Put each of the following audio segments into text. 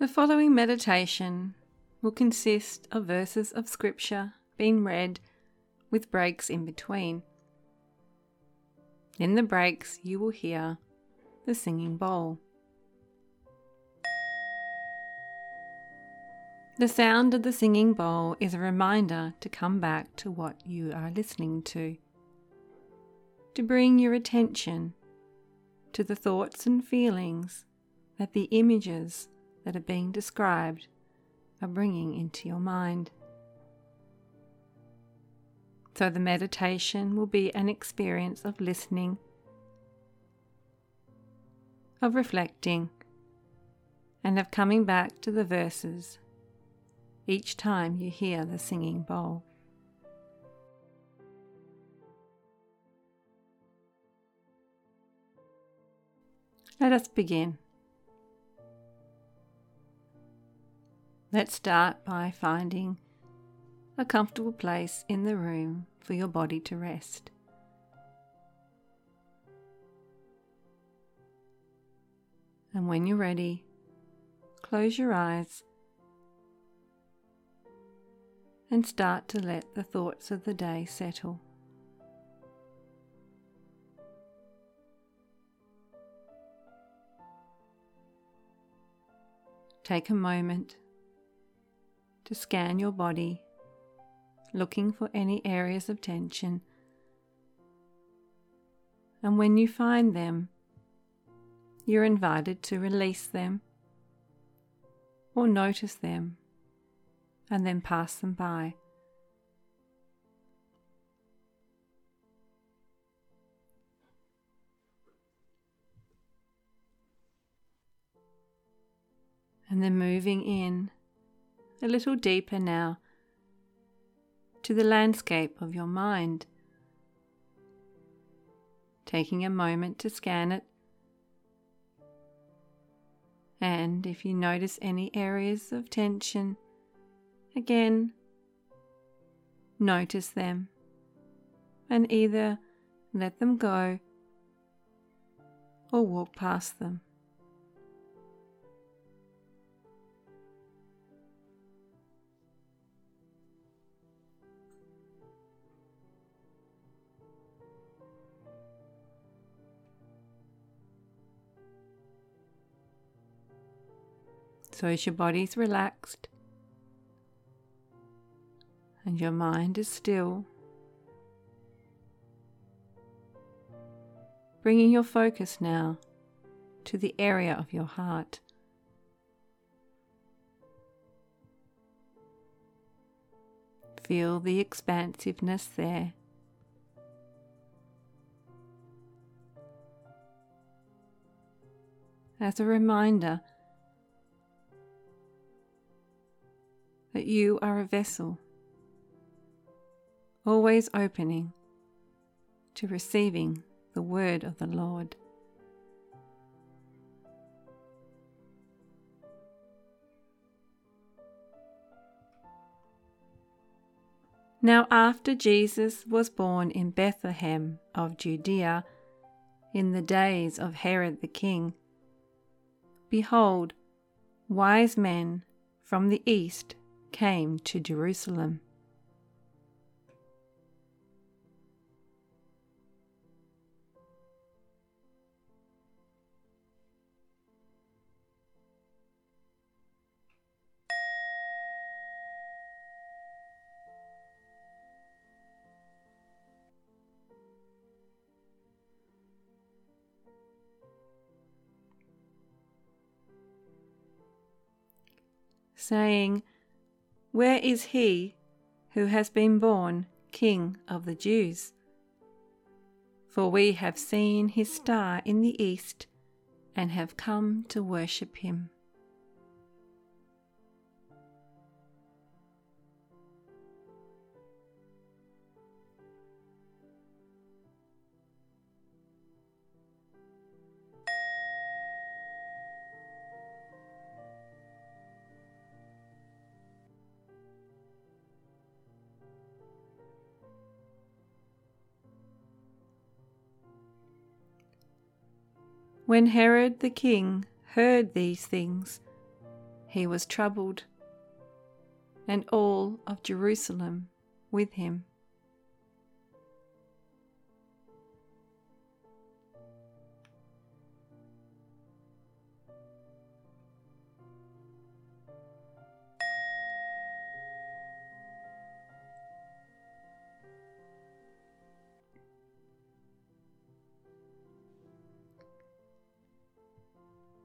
The following meditation will consist of verses of Scripture being read with breaks in between. In the breaks, you will hear the singing bowl. The sound of the singing bowl is a reminder to come back to what you are listening to, to bring your attention to the thoughts and feelings that the images that are being described are bringing into your mind. So the meditation will be an experience of listening, of reflecting, and of coming back to the verses each time you hear the singing bowl. Let us begin. Let's start by finding a comfortable place in the room for your body to rest. And when you're ready, close your eyes and start to let the thoughts of the day settle. Take a moment to scan your body, looking for any areas of tension. And when you find them, you're invited to release them or notice them and then pass them by. And then moving in a little deeper now to the landscape of your mind. Taking a moment to scan it. And if you notice any areas of tension, again, notice them and either let them go or walk past them. So, as your body's relaxed and your mind is still, bringing your focus now to the area of your heart. Feel the expansiveness there. As a reminder you are a vessel, always opening to receiving the word of the Lord. Now, after Jesus was born in Bethlehem of Judea, in the days of Herod the king, behold, wise men from the east came to Jerusalem. saying, where is he who has been born King of the Jews? For we have seen his star in the east and have come to worship him. When Herod the king heard these things, he was troubled, and all of Jerusalem with him.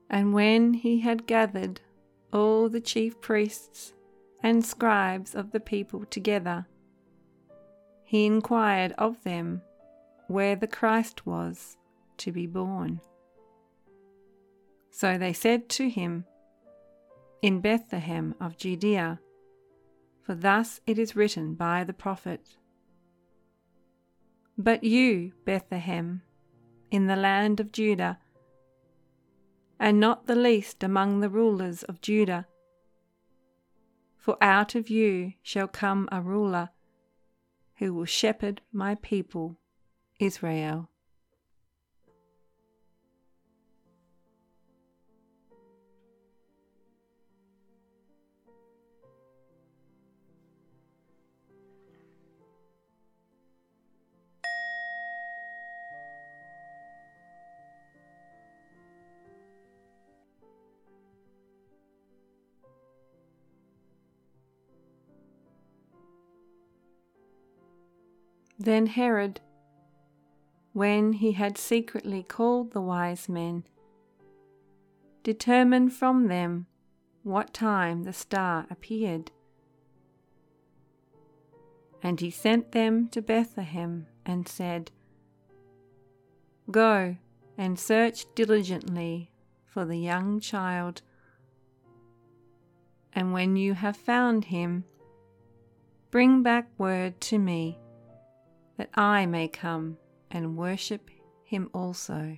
And when he had gathered all the chief priests and scribes of the people together, he inquired of them where the Christ was to be born. So they said to him, In Bethlehem of Judea, for thus it is written by the prophet. But you, Bethlehem, in the land of Judah, and not the least among the rulers of Judah. For out of you shall come a ruler who will shepherd my people, Israel. Then Herod, when he had secretly called the wise men, determined from them what time the star appeared. And he sent them to Bethlehem and said, Go and search diligently for the young child, and when you have found him, bring back word to me that I may come and worship him also.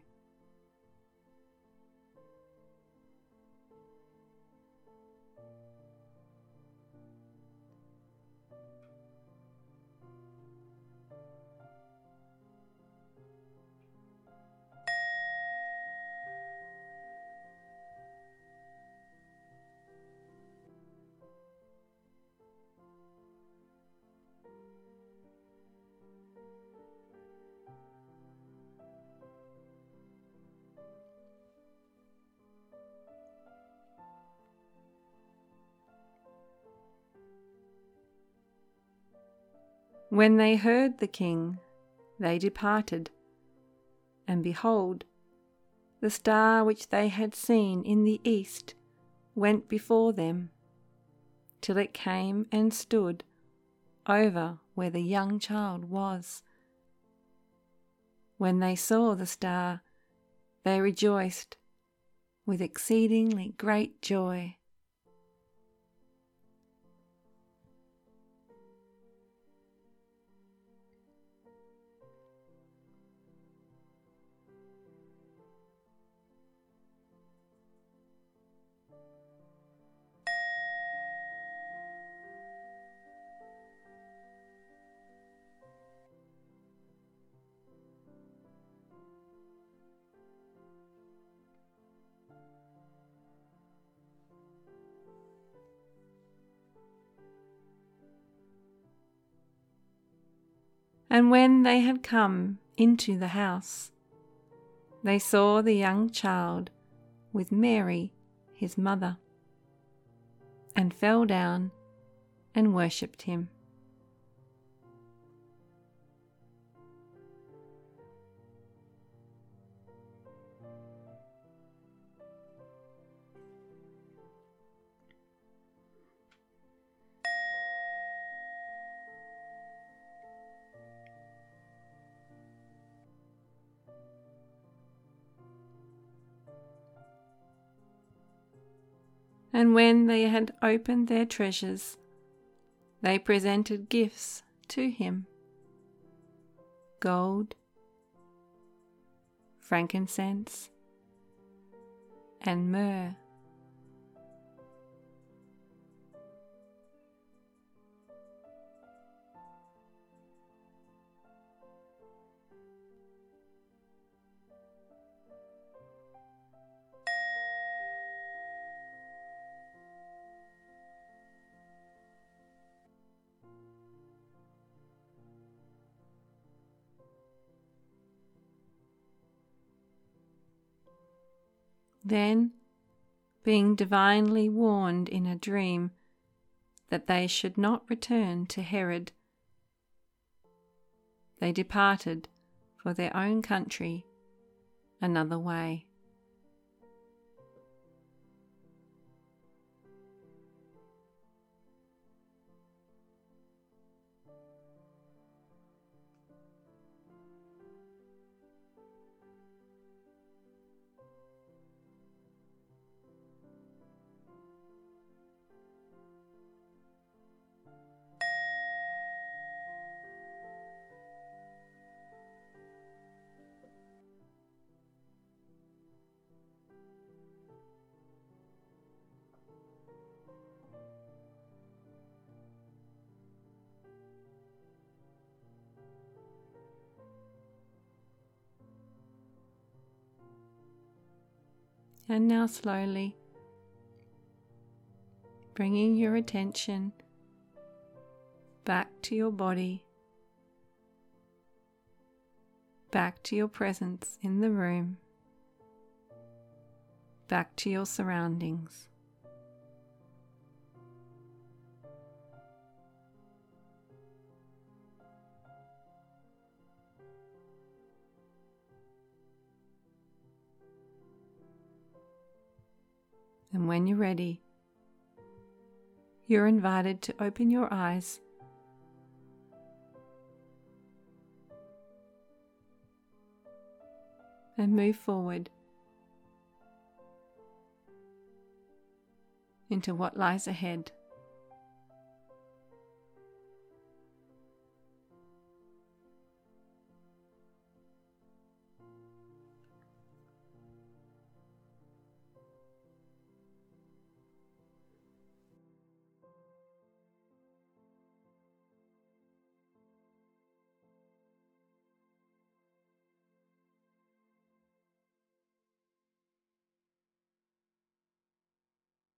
When they heard the king, they departed, and behold, the star which they had seen in the east went before them, till it came and stood over where the young child was. When they saw the star, they rejoiced with exceedingly great joy. And when they had come into the house, they saw the young child with Mary, his mother, and fell down and worshipped him. And when they had opened their treasures, they presented gifts to him gold, frankincense, and myrrh. Then, being divinely warned in a dream that they should not return to Herod, they departed for their own country another way. And now, slowly bringing your attention back to your body, back to your presence in the room, back to your surroundings. And when you're ready, you're invited to open your eyes. And move forward into what lies ahead.